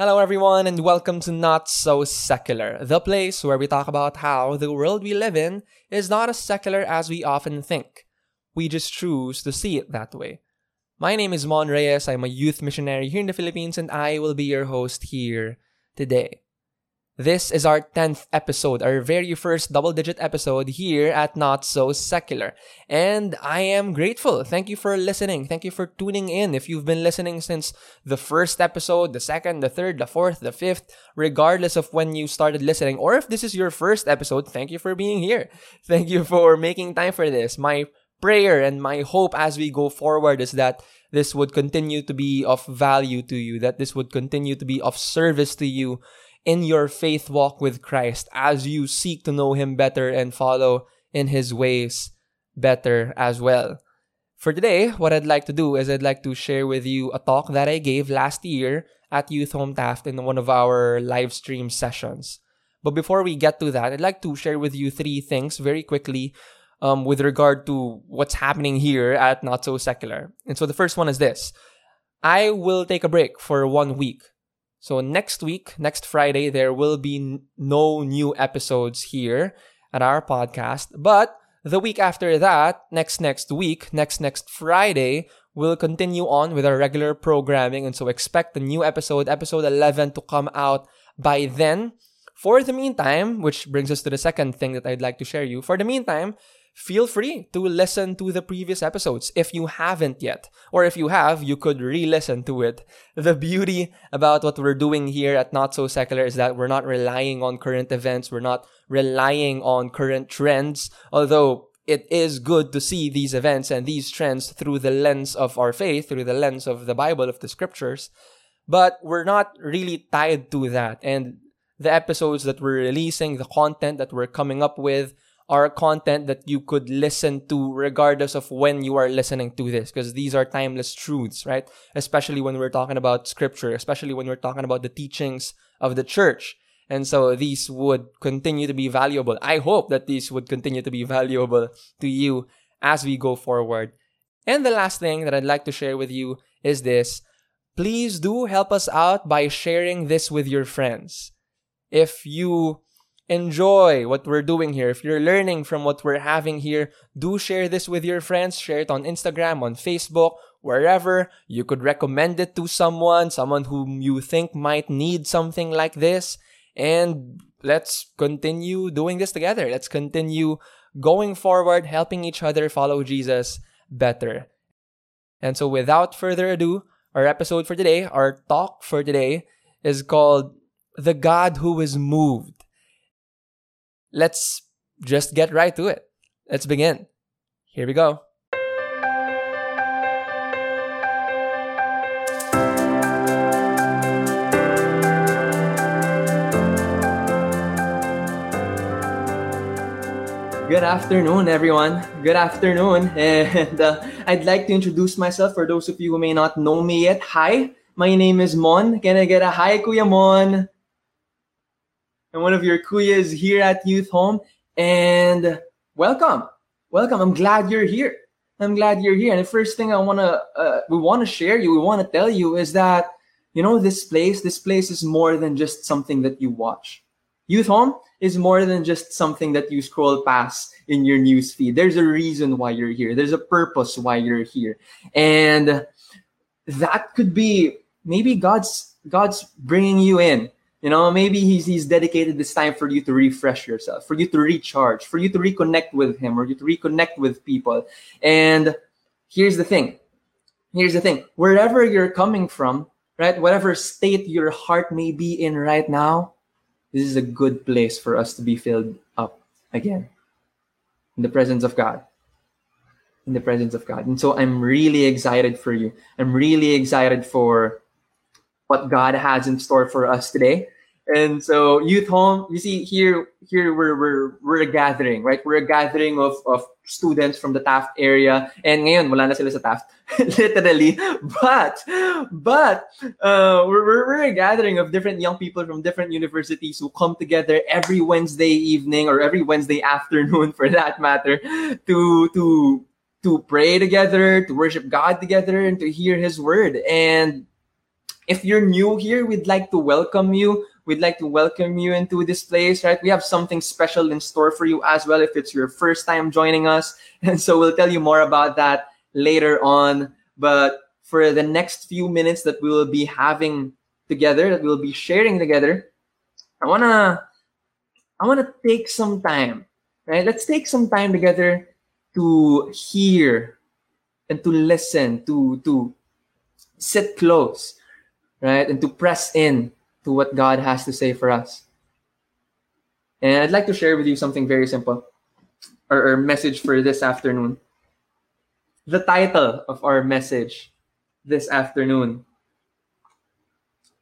Hello, everyone, and welcome to Not So Secular, the place where we talk about how the world we live in is not as secular as we often think. We just choose to see it that way. My name is Mon Reyes. I'm a youth missionary here in the Philippines, and I will be your host here today. This is our 10th episode, our very first double digit episode here at Not So Secular. And I am grateful. Thank you for listening. Thank you for tuning in. If you've been listening since the first episode, the second, the third, the fourth, the fifth, regardless of when you started listening, or if this is your first episode, thank you for being here. Thank you for making time for this. My prayer and my hope as we go forward is that this would continue to be of value to you, that this would continue to be of service to you in your faith walk with Christ as you seek to know Him better and follow in His ways better as well. For today, what I'd like to do is I'd like to share with you a talk that I gave last year at Youth Home Taft in one of our live stream sessions. But before we get to that, I'd like to share with you three things very quickly um, with regard to what's happening here at Not So Secular. And so the first one is this I will take a break for one week so next week, next Friday, there will be no new episodes here at our podcast. But the week after that, next next week, next next Friday, we'll continue on with our regular programming. And so expect the new episode, episode 11, to come out by then. For the meantime, which brings us to the second thing that I'd like to share you. For the meantime, feel free to listen to the previous episodes if you haven't yet. Or if you have, you could re listen to it. The beauty about what we're doing here at Not So Secular is that we're not relying on current events, we're not relying on current trends, although it is good to see these events and these trends through the lens of our faith, through the lens of the Bible, of the scriptures. But we're not really tied to that. And the episodes that we're releasing, the content that we're coming up with, are content that you could listen to regardless of when you are listening to this because these are timeless truths, right? Especially when we're talking about scripture, especially when we're talking about the teachings of the church. And so these would continue to be valuable. I hope that these would continue to be valuable to you as we go forward. And the last thing that I'd like to share with you is this. Please do help us out by sharing this with your friends. If you enjoy what we're doing here, if you're learning from what we're having here, do share this with your friends. Share it on Instagram, on Facebook, wherever. You could recommend it to someone, someone whom you think might need something like this. And let's continue doing this together. Let's continue going forward, helping each other follow Jesus better. And so, without further ado, our episode for today, our talk for today, is called The God Who is Moved let's just get right to it. Let's begin. Here we go. Good afternoon, everyone. Good afternoon. And uh, I'd like to introduce myself for those of you who may not know me yet. Hi, my name is Mon. Can I get a hi, Kuya Mon? And one of your kuyas here at Youth Home. And welcome, welcome. I'm glad you're here. I'm glad you're here. And the first thing I wanna, uh, we wanna share you, we wanna tell you is that, you know, this place, this place is more than just something that you watch. Youth Home is more than just something that you scroll past in your news feed. There's a reason why you're here. There's a purpose why you're here. And that could be maybe God's God's bringing you in you know, maybe he's he's dedicated this time for you to refresh yourself, for you to recharge, for you to reconnect with him, or you to reconnect with people. And here's the thing. Here's the thing. Wherever you're coming from, right? Whatever state your heart may be in right now, this is a good place for us to be filled up again in the presence of God. In the presence of God. And so I'm really excited for you. I'm really excited for what God has in store for us today. And so youth home, you see here, here we're, we're, we're a gathering, right? We're a gathering of, of students from the Taft area. And ngayon, wala na sila sa Taft, literally. But, but, uh, we're, we're, a gathering of different young people from different universities who come together every Wednesday evening or every Wednesday afternoon for that matter to, to, to pray together, to worship God together, and to hear His word. And If you're new here, we'd like to welcome you. We'd like to welcome you into this place, right? We have something special in store for you as well if it's your first time joining us. And so we'll tell you more about that later on. But for the next few minutes that we will be having together, that we'll be sharing together, I wanna I wanna take some time, right? Let's take some time together to hear and to listen, to to sit close, right? And to press in to what God has to say for us. And I'd like to share with you something very simple, or, or message for this afternoon. The title of our message this afternoon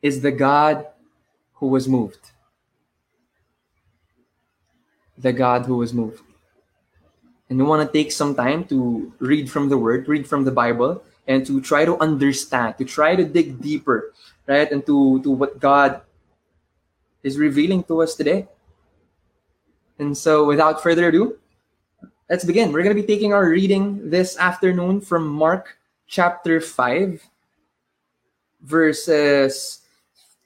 is The God Who Was Moved. The God Who Was Moved. And we want to take some time to read from the Word, read from the Bible, and to try to understand, to try to dig deeper, right, and to, to what God is revealing to us today. And so, without further ado, let's begin. We're going to be taking our reading this afternoon from Mark chapter 5, verses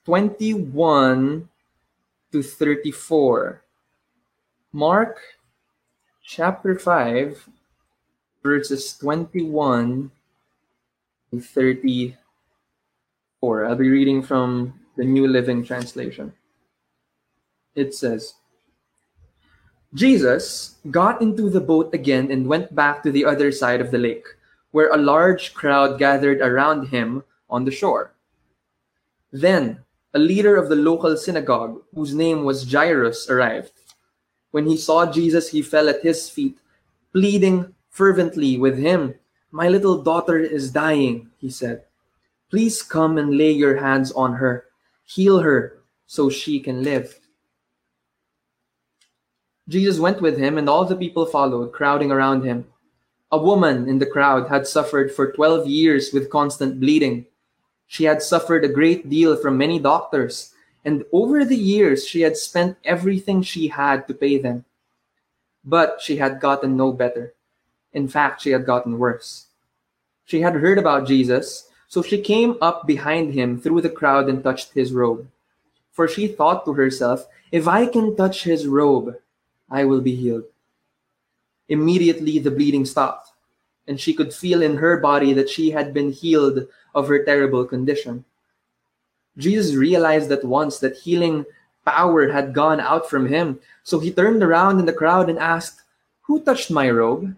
21 to 34. Mark chapter 5, verses 21 to 34. I'll be reading from the New Living Translation. It says, Jesus got into the boat again and went back to the other side of the lake, where a large crowd gathered around him on the shore. Then a leader of the local synagogue, whose name was Jairus, arrived. When he saw Jesus, he fell at his feet, pleading fervently with him. My little daughter is dying, he said. Please come and lay your hands on her. Heal her so she can live. Jesus went with him, and all the people followed, crowding around him. A woman in the crowd had suffered for 12 years with constant bleeding. She had suffered a great deal from many doctors, and over the years she had spent everything she had to pay them. But she had gotten no better. In fact, she had gotten worse. She had heard about Jesus, so she came up behind him through the crowd and touched his robe. For she thought to herself, If I can touch his robe, I will be healed. Immediately the bleeding stopped, and she could feel in her body that she had been healed of her terrible condition. Jesus realized at once that healing power had gone out from him, so he turned around in the crowd and asked, Who touched my robe?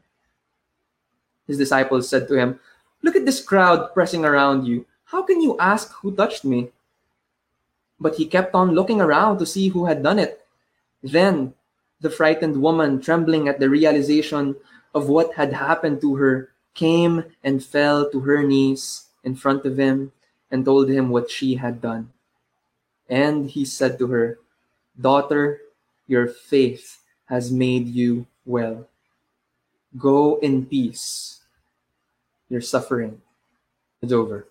His disciples said to him, Look at this crowd pressing around you. How can you ask who touched me? But he kept on looking around to see who had done it. Then the frightened woman, trembling at the realization of what had happened to her, came and fell to her knees in front of him and told him what she had done. And he said to her, Daughter, your faith has made you well. Go in peace. Your suffering is over.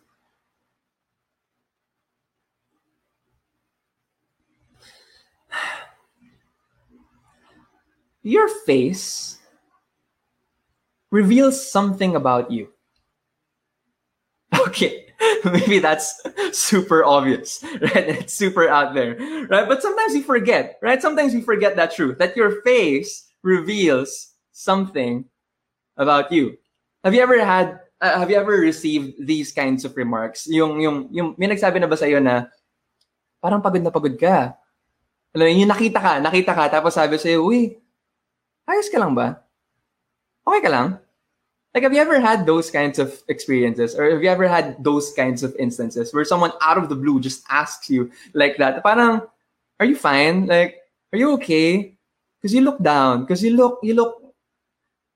Your face reveals something about you. Okay, maybe that's super obvious, right? It's super out there, right? But sometimes you forget, right? Sometimes you forget that truth that your face reveals something about you. Have you ever had uh, have you ever received these kinds of remarks? Yung yung yung may nagsabi na ba sa na parang pagod na pagod ka. Alam yung nakita ka, nakita ka tapos sabi sa iyo, "Uy, ayos ka lang ba? Okay ka lang?" Like, have you ever had those kinds of experiences, or have you ever had those kinds of instances where someone out of the blue just asks you like that? Parang, are you fine? Like, are you okay? Because you look down. Because you look, you look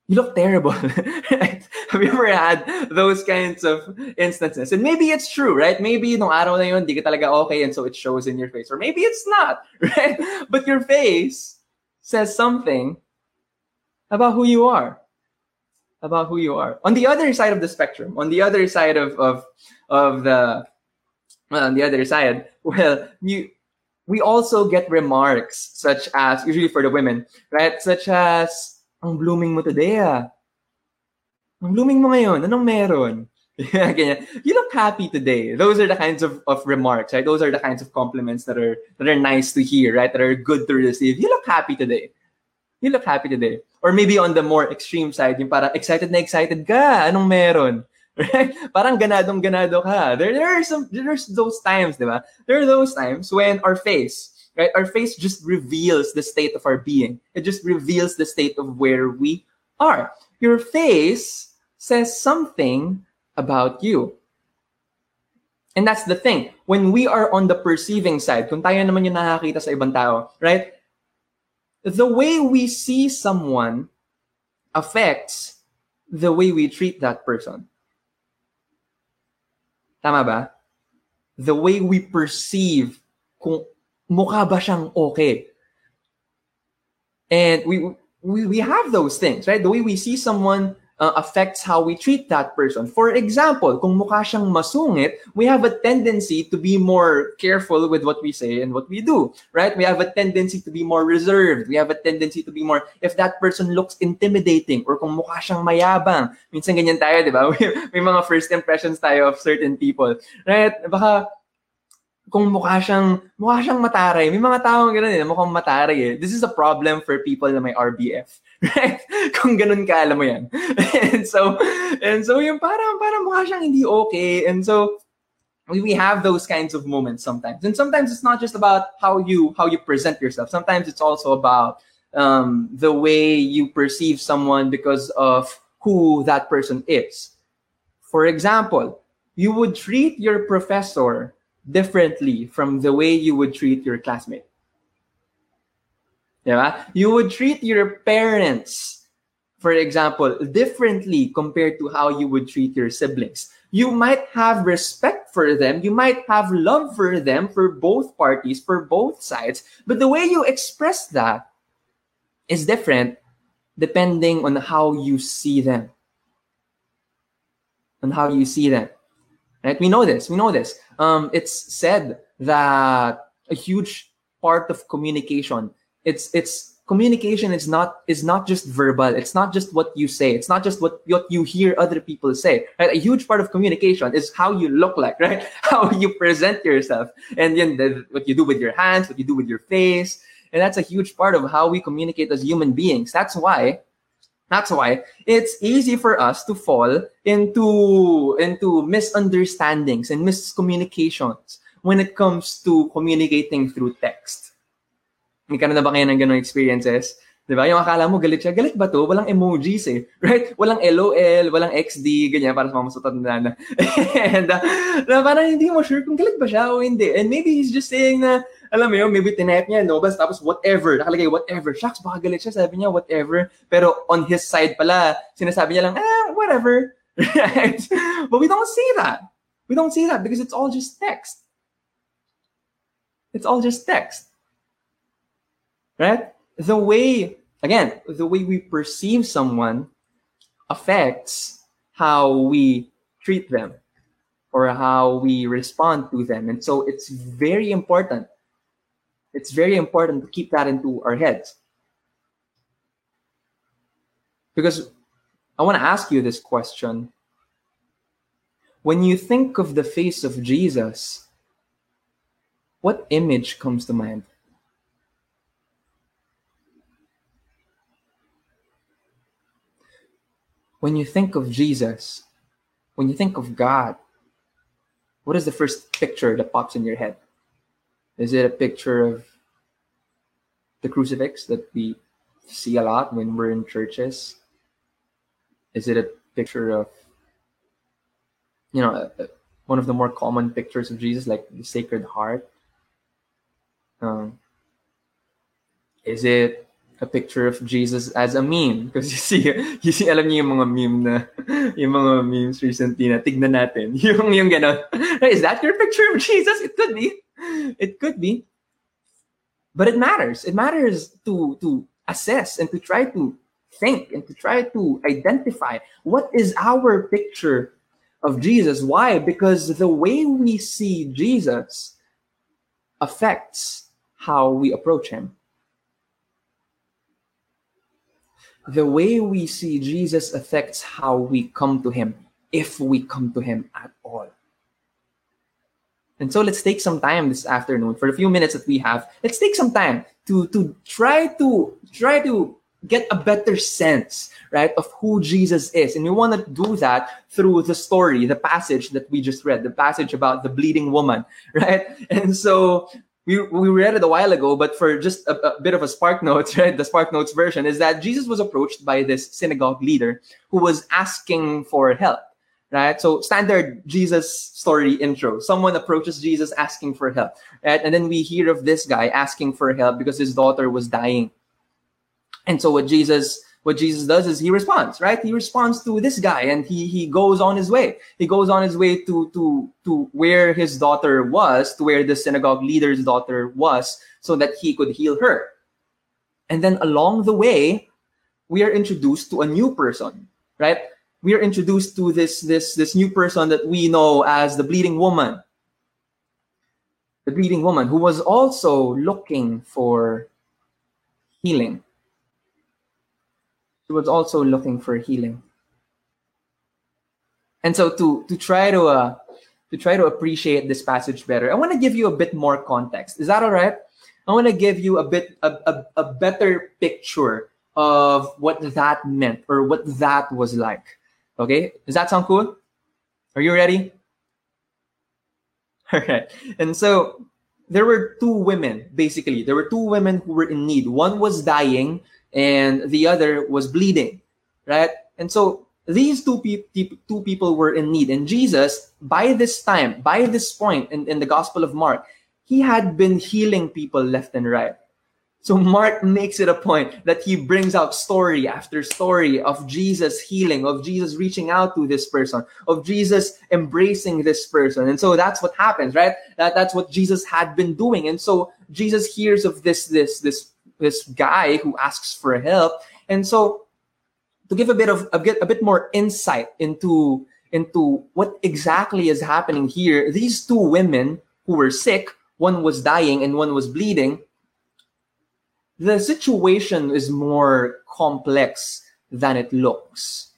you look terrible. Have you ever had those kinds of instances? And maybe it's true, right? Maybe nung araw na yun, di ka talaga okay and so it shows in your face. Or maybe it's not, right? But your face says something about who you are. About who you are. On the other side of the spectrum, on the other side of, of, of the, well, on the other side, well, you, we also get remarks such as, usually for the women, right? Such as, Ang blooming mo today ah. Ang blooming mo ngayon, anong meron? you look happy today. Those are the kinds of, of remarks, right? Those are the kinds of compliments that are that are nice to hear, right? That are good to receive. You look happy today. You look happy today. Or maybe on the more extreme side, yung parang excited na excited ka. Anong meron? Right? Parang ganadong ganado ka. There, there are some, there's those times, di ba? There are those times when our face, right? Our face just reveals the state of our being. It just reveals the state of where we are. Your face says something about you. And that's the thing. When we are on the perceiving side, kung tayo naman yung nakakita sa ibang tao, right? the way we see someone affects the way we treat that person. Tama ba? The way we perceive kung mukha ba siyang okay. And we, we, we have those things, right? The way we see someone uh, affects how we treat that person. For example, kung mukha siyang masungit, we have a tendency to be more careful with what we say and what we do, right? We have a tendency to be more reserved. We have a tendency to be more, if that person looks intimidating or kung mukha siyang mayabang, minsan ganyan tayo, di ba? May mga first impressions tayo of certain people, right? Baka kung mukha siyang, mukha siyang mataray. May mga taong gano'n eh, mukhang mataray eh. This is a problem for people na may RBF. Right? kung ganun ka, alam mo yan. and so, and so yung parang, parang mukha siyang hindi okay. And so, we, we have those kinds of moments sometimes. And sometimes it's not just about how you, how you present yourself. Sometimes it's also about um, the way you perceive someone because of who that person is. For example, you would treat your professor differently from the way you would treat your classmate. Yeah, You would treat your parents, for example, differently compared to how you would treat your siblings. You might have respect for them, you might have love for them for both parties, for both sides, but the way you express that is different depending on how you see them. On how you see them. Right? We know this. We know this. Um, it's said that a huge part of communication. It's it's communication is not is not just verbal. It's not just what you say. It's not just what what you hear other people say. Right? A huge part of communication is how you look like, right? How you present yourself, and then the, what you do with your hands, what you do with your face, and that's a huge part of how we communicate as human beings. That's why that's why it's easy for us to fall into, into misunderstandings and miscommunications when it comes to communicating through text. May ka na ba kayo ng ganong experiences? Di ba? Yung akala mo, galit siya. Galit ba to? Walang emojis eh. Right? Walang LOL, walang XD, ganyan, para sa mga masutat na na. And uh, na parang hindi mo sure kung galit ba siya o hindi. And maybe he's just saying na, alam mo yun, maybe tinype niya, no? Bas, tapos whatever, nakalagay whatever. Shucks, baka galit siya, sabi niya whatever. Pero on his side pala, sinasabi niya lang, ah, whatever. right? But we don't see that. We don't see that because it's all just text. It's all just text. Right? The way, again, the way we perceive someone affects how we treat them or how we respond to them. And so it's very important it's very important to keep that into our heads. Because I want to ask you this question. When you think of the face of Jesus, what image comes to mind? When you think of Jesus, when you think of God, what is the first picture that pops in your head? Is it a picture of the crucifix that we see a lot when we're in churches? Is it a picture of, you know, one of the more common pictures of Jesus, like the Sacred Heart? Um, is it a picture of Jesus as a meme? Because you see, you see, alam niyo yung mga meme na, yung mga memes recently na, tignan natin. Yung, yung gano'n. Is that your picture of Jesus? It could be. It could be. But it matters. It matters to, to assess and to try to think and to try to identify what is our picture of Jesus. Why? Because the way we see Jesus affects how we approach him. The way we see Jesus affects how we come to him. if we come to him at all. And so let's take some time this afternoon for the few minutes that we have. Let's take some time to to try to try to get a better sense, right, of who Jesus is. And we want to do that through the story, the passage that we just read, the passage about the bleeding woman, right? And so we, we read it a while ago, but for just a, a bit of a Spark Notes, right? The Spark Notes version is that Jesus was approached by this synagogue leader who was asking for help, right? So standard Jesus story intro. Someone approaches Jesus asking for help, right? And then we hear of this guy asking for help because his daughter was dying. And so what Jesus what Jesus does is he responds, right? He responds to this guy and he he goes on his way. He goes on his way to to to where his daughter was, to where the synagogue leader's daughter was, so that he could heal her. And then along the way, we are introduced to a new person, right? We are introduced to this this this new person that we know as the bleeding woman. The bleeding woman who was also looking for healing he was also looking for healing. And so to to try to uh, to try to appreciate this passage better, I want to give you a bit more context. Is that all right? I want to give you a bit a, a, a better picture of what that meant or what that was like. Okay? Does that sound cool? Are you ready? All right. And so there were two women, basically. There were two women who were in need. One was dying, and the other was bleeding, right? And so these two, pe- two people were in need. And Jesus, by this time, by this point in, in the Gospel of Mark, he had been healing people left and right. So Mark makes it a point that he brings out story after story of Jesus healing, of Jesus reaching out to this person, of Jesus embracing this person. And so that's what happens, right? That, that's what Jesus had been doing. And so Jesus hears of this, this, this this guy who asks for help. And so to give a bit of a bit, a bit more insight into into what exactly is happening here, these two women who were sick, one was dying and one was bleeding, the situation is more complex than it looks.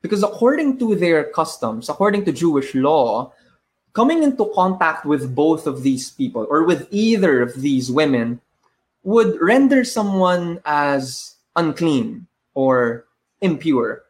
Because according to their customs, according to Jewish law, coming into contact with both of these people or with either of these women would render someone as unclean or impure.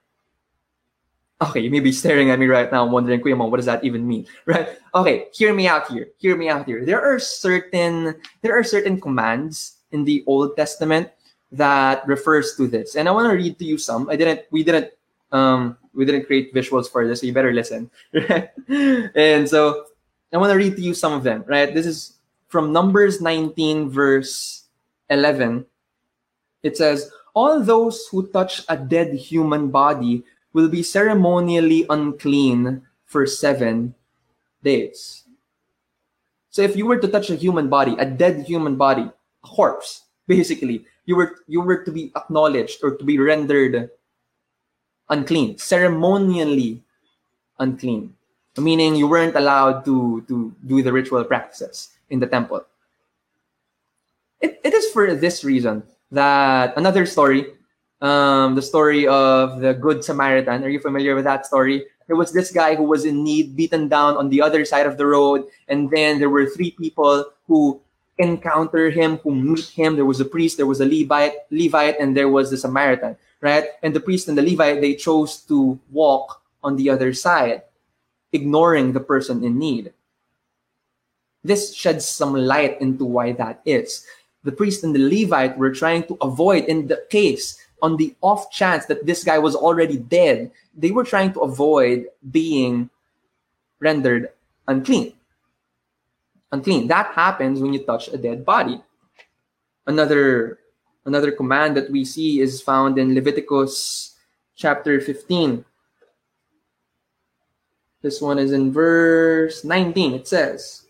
Okay, you may be staring at me right now wondering, Kuya what does that even mean? Right? Okay, hear me out here. Hear me out here. There are certain there are certain commands in the Old Testament that refers to this. And I want to read to you some. I didn't we didn't um we didn't create visuals for this, so you better listen. and so I want to read to you some of them, right? This is from Numbers 19 verse 11, it says, All those who touch a dead human body will be ceremonially unclean for seven days. So if you were to touch a human body, a dead human body, a corpse, basically, you were you were to be acknowledged or to be rendered unclean, ceremonially unclean. Meaning you weren't allowed to, to do the ritual practices in the temple it, it is for this reason that another story, um, the story of the Good Samaritan. Are you familiar with that story? There was this guy who was in need, beaten down on the other side of the road, and then there were three people who encounter him, who meet him. There was a priest, there was a Levite, Levite, and there was the Samaritan, right? And the priest and the Levite they chose to walk on the other side, ignoring the person in need. This sheds some light into why that is the priest and the Levite were trying to avoid in the case on the off chance that this guy was already dead, they were trying to avoid being rendered unclean. Unclean. That happens when you touch a dead body. Another another command that we see is found in Leviticus chapter 15. This one is in verse 19. It says,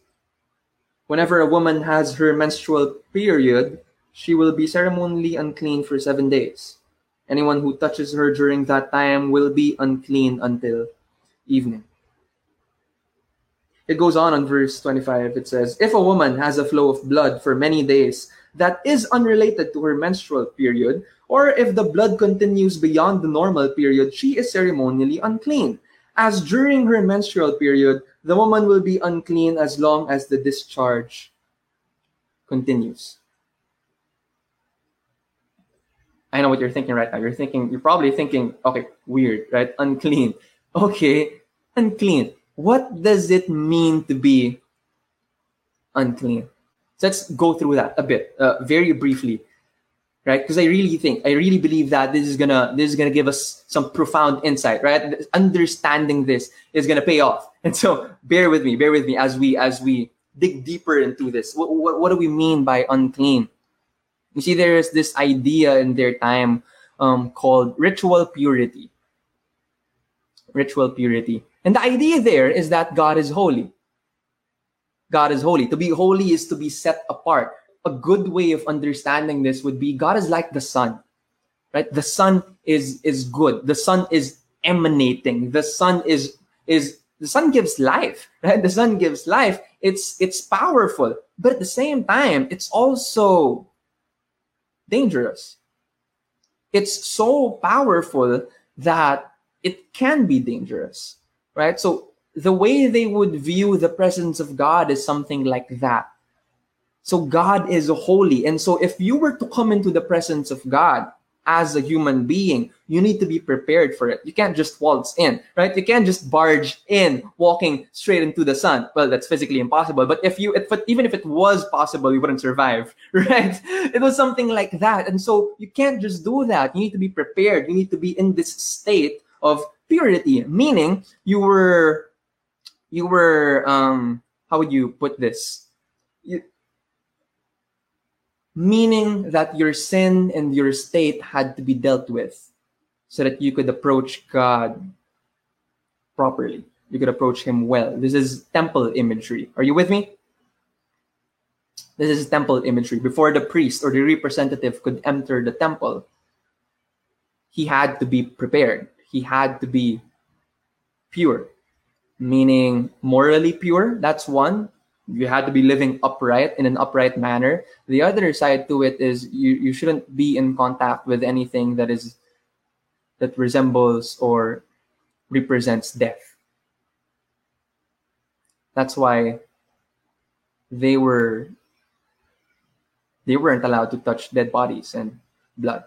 Whenever a woman has her menstrual period, she will be ceremonially unclean for seven days. Anyone who touches her during that time will be unclean until evening. It goes on on verse 25. It says, If a woman has a flow of blood for many days, that is unrelated to her menstrual period, or if the blood continues beyond the normal period, she is ceremonially unclean. As during her menstrual period, the woman will be unclean as long as the discharge continues. I know what you're thinking right now. You're thinking, you're probably thinking, okay, weird, right? Unclean. Okay, unclean. What does it mean to be unclean? So let's go through that a bit, uh, very briefly, right? Because I really think, I really believe that this is gonna, this is gonna give us some profound insight, right? Understanding this is gonna pay off. And so, bear with me, bear with me as we as we dig deeper into this. What, what, what do we mean by unclean? You see, there is this idea in their time um, called ritual purity. Ritual purity. And the idea there is that God is holy. God is holy. To be holy is to be set apart. A good way of understanding this would be God is like the sun, right? The sun is is good. The sun is emanating. The sun is is the sun gives life, right? The sun gives life. It's it's powerful, but at the same time, it's also dangerous. It's so powerful that it can be dangerous, right? So the way they would view the presence of God is something like that. So God is holy. And so if you were to come into the presence of God, as a human being, you need to be prepared for it. You can't just waltz in, right? You can't just barge in, walking straight into the sun. Well, that's physically impossible. But if you, if, even if it was possible, you wouldn't survive, right? It was something like that. And so you can't just do that. You need to be prepared. You need to be in this state of purity, meaning you were, you were, um, how would you put this? You, meaning that your sin and your state had to be dealt with so that you could approach God properly. You could approach Him well. This is temple imagery. Are you with me? This is temple imagery. Before the priest or the representative could enter the temple, he had to be prepared. He had to be pure, meaning morally pure. That's one you had to be living upright in an upright manner. The other side to it is you, you shouldn't be in contact with anything that is that resembles or represents death. That's why they were they weren't allowed to touch dead bodies and blood.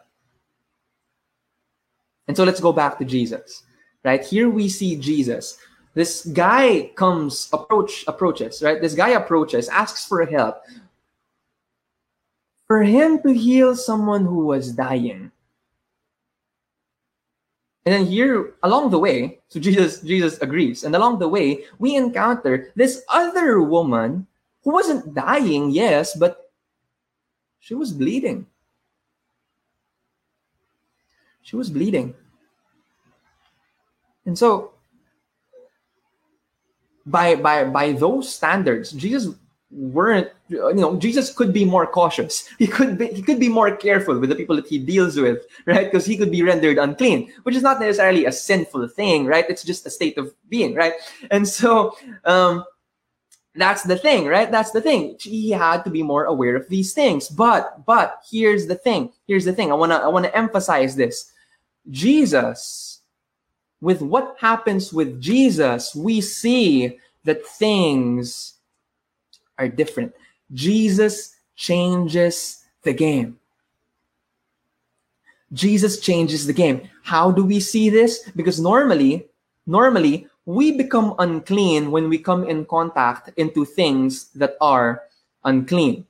And so let's go back to Jesus. Right? Here we see Jesus this guy comes approach approaches right? This guy approaches asks for help. For him to heal someone who was dying. And then here along the way so jesus jesus agrees. And along the way we encounter this other woman who wasn't dying yes but she was bleeding. She was bleeding. And so by by by those standards, Jesus weren't you know jesus could be more cautious. He could be he could be more careful with the people that he deals with right? Because he could be rendered unclean which is not necessarily a sinful thing right? It's just a state of being right? And so um that's the thing right? That's the thing. He had to be more aware of these things. But but here's the thing. Here's the thing. I want to i want to emphasize this. Jesus with what happens with Jesus, we see that things are different. Jesus changes the game. Jesus changes the game. How do we see this? Because normally, normally we become unclean when we come in contact into things that are unclean.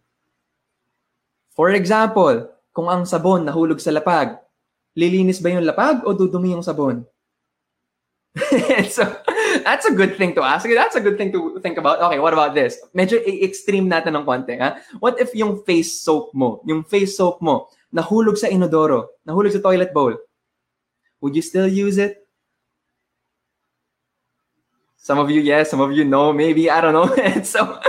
For example, kung ang sabon nahulog sa lapag, lilinis ba yung lapag o dudumi yung sabon? so that's a good thing to ask. That's a good thing to think about. Okay, what about this? Medyo extreme natin ng konti. Ha? What if yung face soap mo, yung face soap mo, nahulog sa inodoro, nahulog sa toilet bowl? Would you still use it? Some of you, yes. Some of you, no. Maybe I don't know. and so,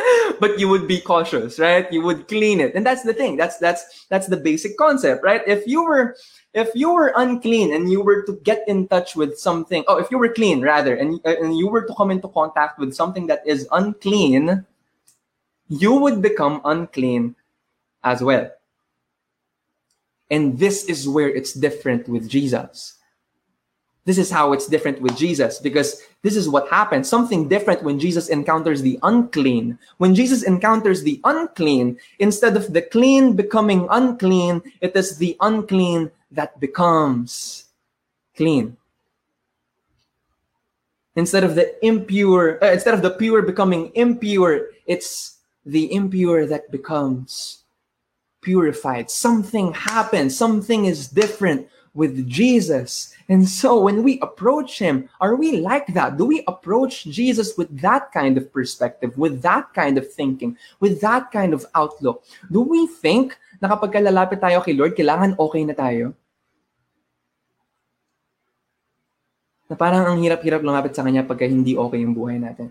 but you would be cautious, right? You would clean it, and that's the thing. That's that's that's the basic concept, right? If you were if you were unclean and you were to get in touch with something, oh, if you were clean rather, and, and you were to come into contact with something that is unclean, you would become unclean as well. And this is where it's different with Jesus. This is how it's different with Jesus because this is what happens. Something different when Jesus encounters the unclean. When Jesus encounters the unclean, instead of the clean becoming unclean, it is the unclean that becomes clean. Instead of the impure, uh, instead of the pure becoming impure, it's the impure that becomes purified. Something happens. Something is different with Jesus. And so when we approach Him, are we like that? Do we approach Jesus with that kind of perspective, with that kind of thinking, with that kind of outlook? Do we think na kapag lalapit tayo kay Lord, kailangan okay na tayo? Na parang ang hirap-hirap lumapit sa Kanya pagka hindi okay yung buhay natin.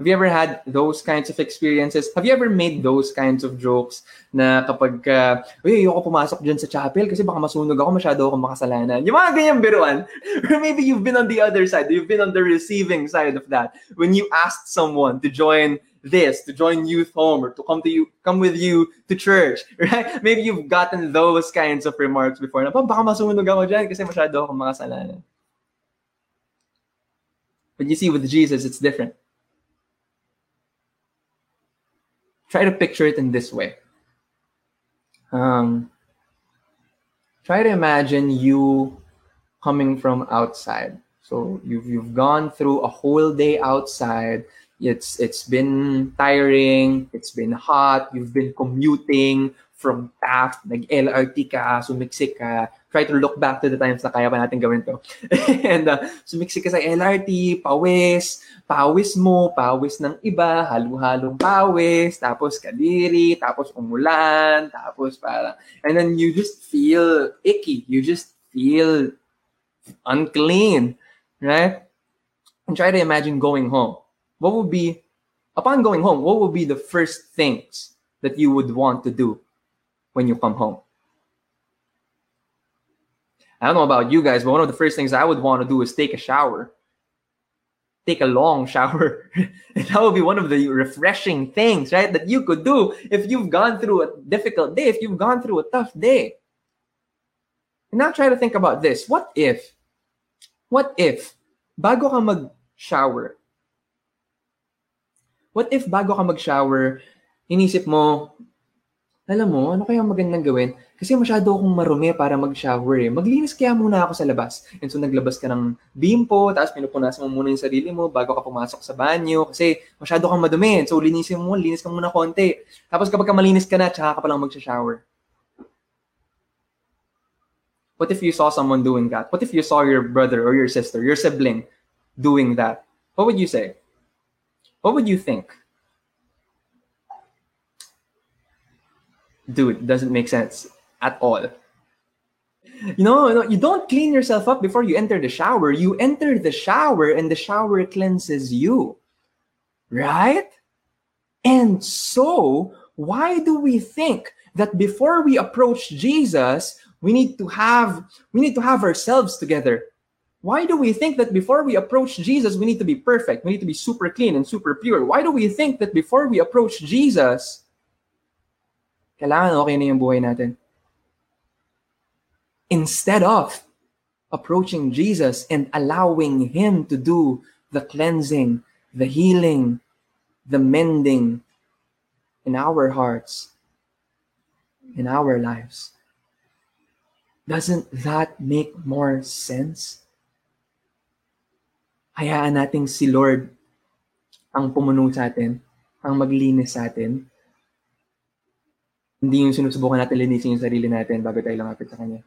Have you ever had those kinds of experiences? Have you ever made those kinds of jokes na kapag, uh, uy, ayoko pumasok dyan sa chapel kasi baka masunog ako, masyado ako makasalanan. Yung mga ganyang biruan. Or maybe you've been on the other side. You've been on the receiving side of that. When you asked someone to join this, to join youth home, or to come to you, come with you to church, right? Maybe you've gotten those kinds of remarks before na, baka masunog ako dyan kasi masyado ako makasalanan. But you see, with Jesus, it's different. Try to picture it in this way. Um, try to imagine you coming from outside. So you've you've gone through a whole day outside. It's it's been tiring. It's been hot. You've been commuting from Taft, nag-LRT ka, sumiksik ka, try to look back to the times na kaya pa natin gawin to. and uh, sumiksik ka sa LRT, pawis, pawis mo, pawis ng iba, halo-halong pawis, tapos kadiri, tapos umulan, tapos and then you just feel icky. You just feel unclean, right? And try to imagine going home. What would be, upon going home, what would be the first things that you would want to do when you come home. I don't know about you guys, but one of the first things I would want to do is take a shower. Take a long shower. that would be one of the refreshing things, right? That you could do if you've gone through a difficult day, if you've gone through a tough day. And now try to think about this. What if, what if, bago ka mag-shower, what if bago ka mag-shower, inisip mo, alam mo, ano kaya magandang gawin? Kasi masyado akong marumi para mag-shower eh. Maglinis kaya muna ako sa labas. And so naglabas ka ng bimpo, tapos pinupunasan mo muna yung sarili mo bago ka pumasok sa banyo. Kasi masyado kang madumi. So linisin mo, linis ka muna konti. Tapos kapag ka malinis ka na, tsaka ka palang mag-shower. What if you saw someone doing that? What if you saw your brother or your sister, your sibling doing that? What would you say? What would you think? Dude, doesn't make sense at all. You know, you don't clean yourself up before you enter the shower. You enter the shower and the shower cleanses you. Right? And so, why do we think that before we approach Jesus, we need to have we need to have ourselves together? Why do we think that before we approach Jesus, we need to be perfect? We need to be super clean and super pure. Why do we think that before we approach Jesus, Kailangan okay na yung buhay natin. Instead of approaching Jesus and allowing Him to do the cleansing, the healing, the mending in our hearts, in our lives. Doesn't that make more sense? Hayaan nating si Lord ang pumuno sa atin, ang maglinis sa atin, Hindi yung sinusubukan natin linisin yung sarili natin bago tayo lumapit sa Kanya.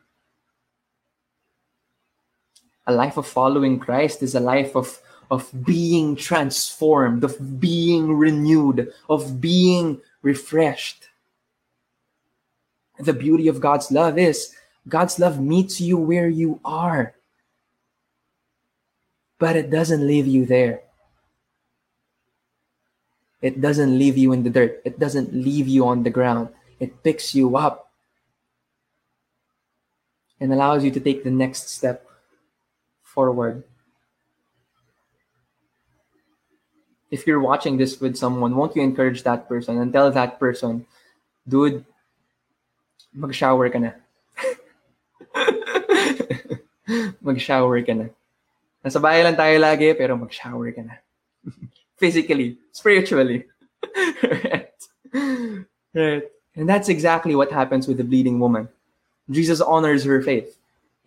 A life of following Christ is a life of of being transformed, of being renewed, of being refreshed. The beauty of God's love is God's love meets you where you are, but it doesn't leave you there. It doesn't leave you in the dirt. It doesn't leave you on the ground. It picks you up and allows you to take the next step forward. If you're watching this with someone, won't you encourage that person and tell that person dude, mag-shower ka na. mag-shower ka na. Nasa bahay lang tayo lagi, pero mag-shower ka na. Physically, spiritually. right? right? And that's exactly what happens with the bleeding woman. Jesus honors her faith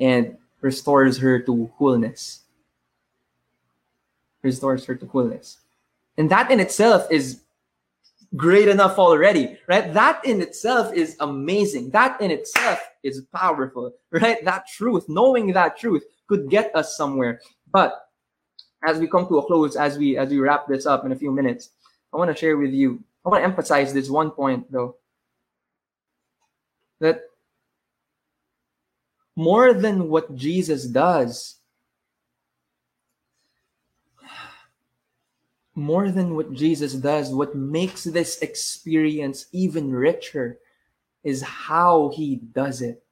and restores her to wholeness. Restores her to wholeness. And that in itself is great enough already, right? That in itself is amazing. That in itself is powerful, right? That truth, knowing that truth could get us somewhere. But as we come to a close, as we as we wrap this up in a few minutes, I want to share with you. I want to emphasize this one point though. That more than what Jesus does, more than what Jesus does, what makes this experience even richer is how he does it.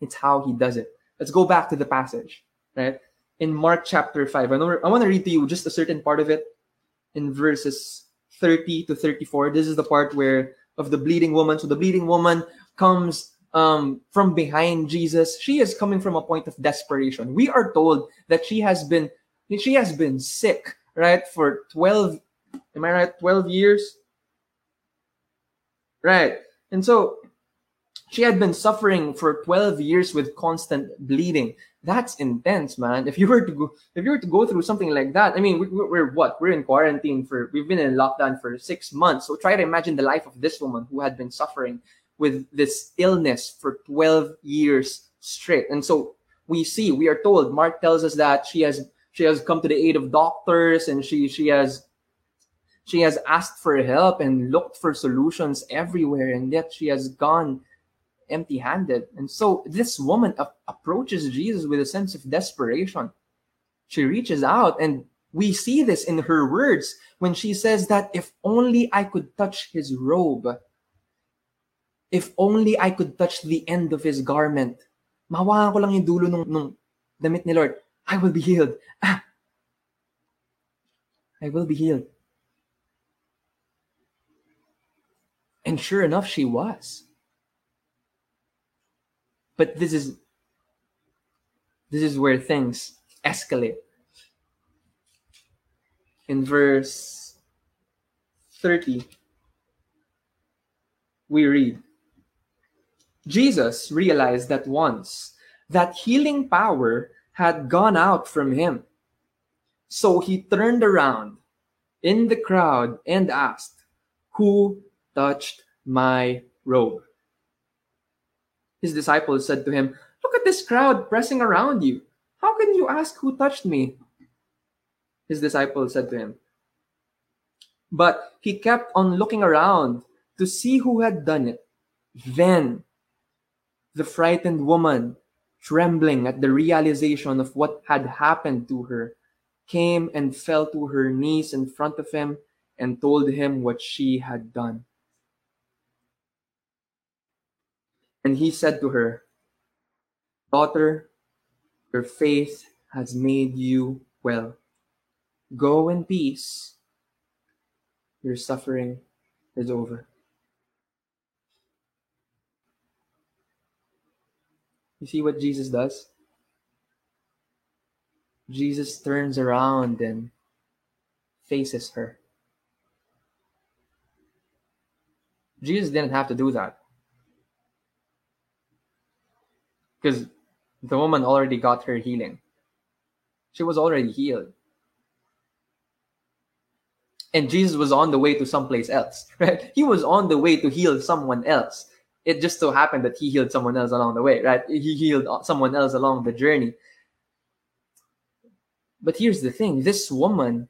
It's how he does it. Let's go back to the passage, right? In Mark chapter 5, I, I want to read to you just a certain part of it in verses 30 to 34. This is the part where of the bleeding woman. So the bleeding woman comes um, from behind Jesus. She is coming from a point of desperation. We are told that she has been she has been sick right? For 12, am I right? 12 years? Right. And so she had been suffering for 12 years with constant bleeding. That's intense, man. If you were to go, if you were to go through something like that, I mean, we, we're what? We're in quarantine for, we've been in lockdown for six months. So try to imagine the life of this woman who had been suffering with this illness for 12 years straight. And so we see, we are told, Mark tells us that she has she has come to the aid of doctors and she she has she has asked for help and looked for solutions everywhere and yet she has gone empty-handed and so this woman approaches jesus with a sense of desperation she reaches out and we see this in her words when she says that if only i could touch his robe if only i could touch the end of his garment ko lang yung dulo nung, nung damit ni lord I will be healed. Ah, I will be healed. And sure enough, she was. But this is this is where things escalate. In verse 30, we read Jesus realized that once that healing power had gone out from him. So he turned around in the crowd and asked, Who touched my robe? His disciples said to him, Look at this crowd pressing around you. How can you ask who touched me? His disciples said to him. But he kept on looking around to see who had done it. Then the frightened woman trembling at the realization of what had happened to her, came and fell to her knees in front of him and told him what she had done. And he said to her, Daughter, your faith has made you well. Go in peace. Your suffering is over. You see what Jesus does? Jesus turns around and faces her. Jesus didn't have to do that. Because the woman already got her healing. She was already healed. And Jesus was on the way to someplace else, right? He was on the way to heal someone else it just so happened that he healed someone else along the way, right? He healed someone else along the journey. But here's the thing this woman,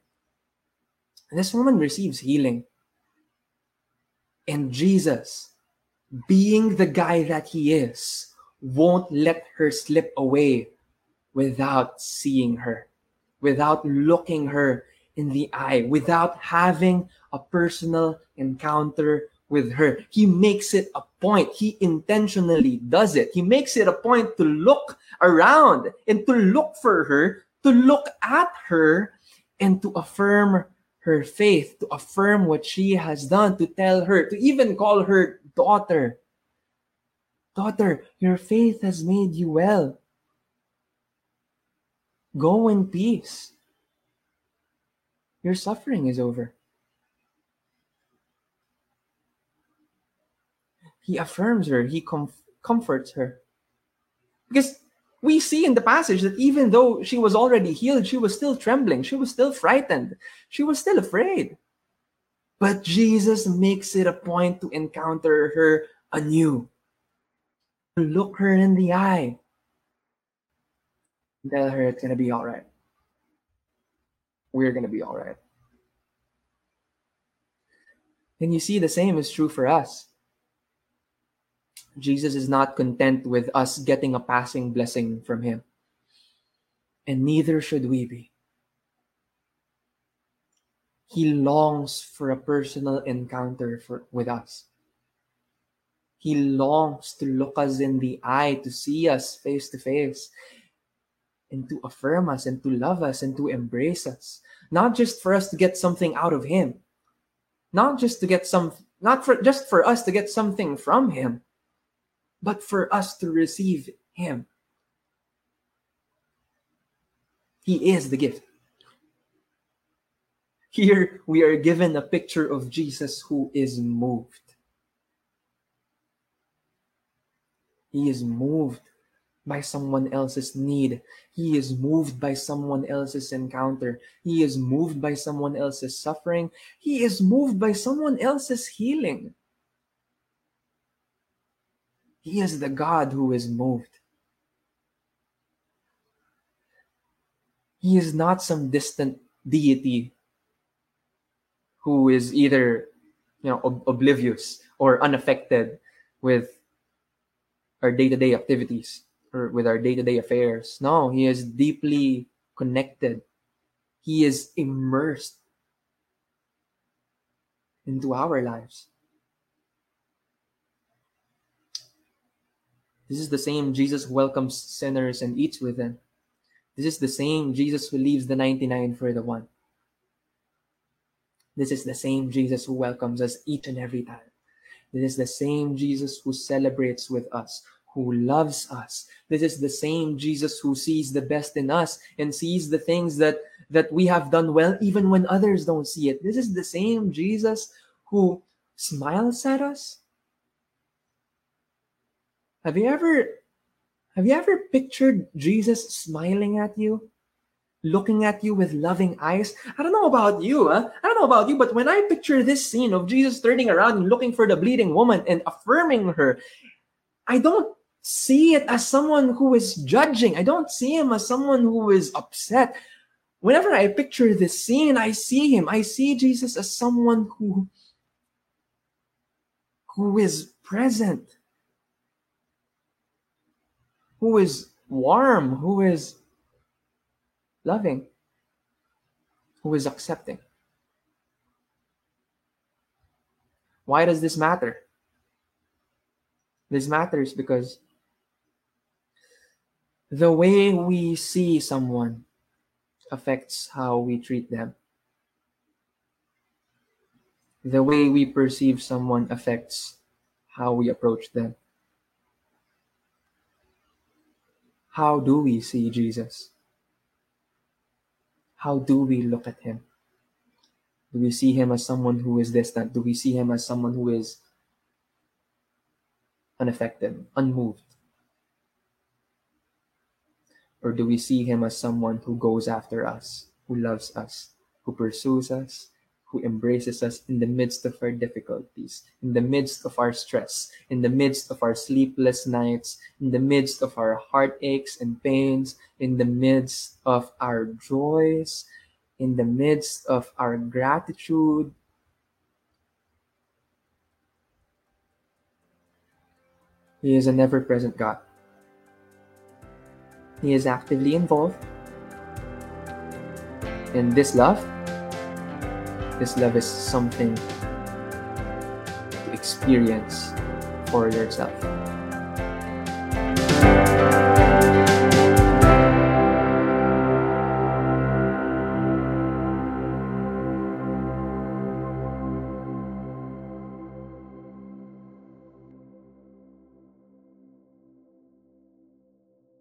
this woman receives healing. And Jesus, being the guy that he is, won't let her slip away without seeing her, without looking her in the eye, without having a personal encounter with her. He makes it a point. He intentionally does it. He makes it a point to look around and to look for her, to look at her, and to affirm her faith, to affirm what she has done, to tell her, to even call her daughter. Daughter, your faith has made you well. Go in peace. Your suffering is over. He affirms her, he com- comforts her. Because we see in the passage that even though she was already healed, she was still trembling, she was still frightened, she was still afraid. But Jesus makes it a point to encounter her anew, look her in the eye, tell her it's going to be all right. We're going to be all right. And you see, the same is true for us. Jesus is not content with us getting a passing blessing from him. And neither should we be. He longs for a personal encounter for, with us. He longs to look us in the eye, to see us face to face, and to affirm us, and to love us, and to embrace us. Not just for us to get something out of Him, not just to get some, not for just for us to get something from Him, but for us to receive Him. He is the gift. Here we are given a picture of Jesus who is moved. He is moved by someone else's need. He is moved by someone else's encounter. He is moved by someone else's suffering. He is moved by someone else's healing. He is the God who is moved. He is not some distant deity who is either you know ob- oblivious or unaffected with our day-to-day activities or with our day-to-day affairs. No he is deeply connected. He is immersed into our lives. This is the same jesus who welcomes sinners and eats with them. This is the same jesus who leaves the 99 for the one. This is the same Jesus who welcomes us each and every time. This is the same Jesus who celebrates with us, who loves us. This is the same Jesus who sees the best in us and sees the things that, that we have done well, even when others don't see it. This is the same Jesus who smiles at us. Have you ever have you ever pictured Jesus smiling at you? Looking at you with loving eyes. I don't know about you, huh? I don't know about you, but when I picture this scene of Jesus turning around and looking for the bleeding woman and affirming her, I don't see it as someone who is judging. I don't see him as someone who is upset. Whenever I picture this scene, I see him. I see Jesus as someone who who is present, who is warm, who is loving, who is accepting. Why does this matter? This matters because the way we see someone affects how we treat them. The way we perceive someone affects how we approach them. How do we see Jesus? How do we look at him? Do we see him as someone who is distant? Do we see him as someone who is unaffected, unmoved? Or do we see him as someone who goes after us, who loves us, who pursues us, who embraces us in the midst of our difficulties, in the midst of our stress, in the midst of our sleepless nights, in the midst of our heartaches and pains, in the midst of our joys, in the midst of our gratitude. He is an ever present God. He is actively involved in this love this love is something to experience for yourself.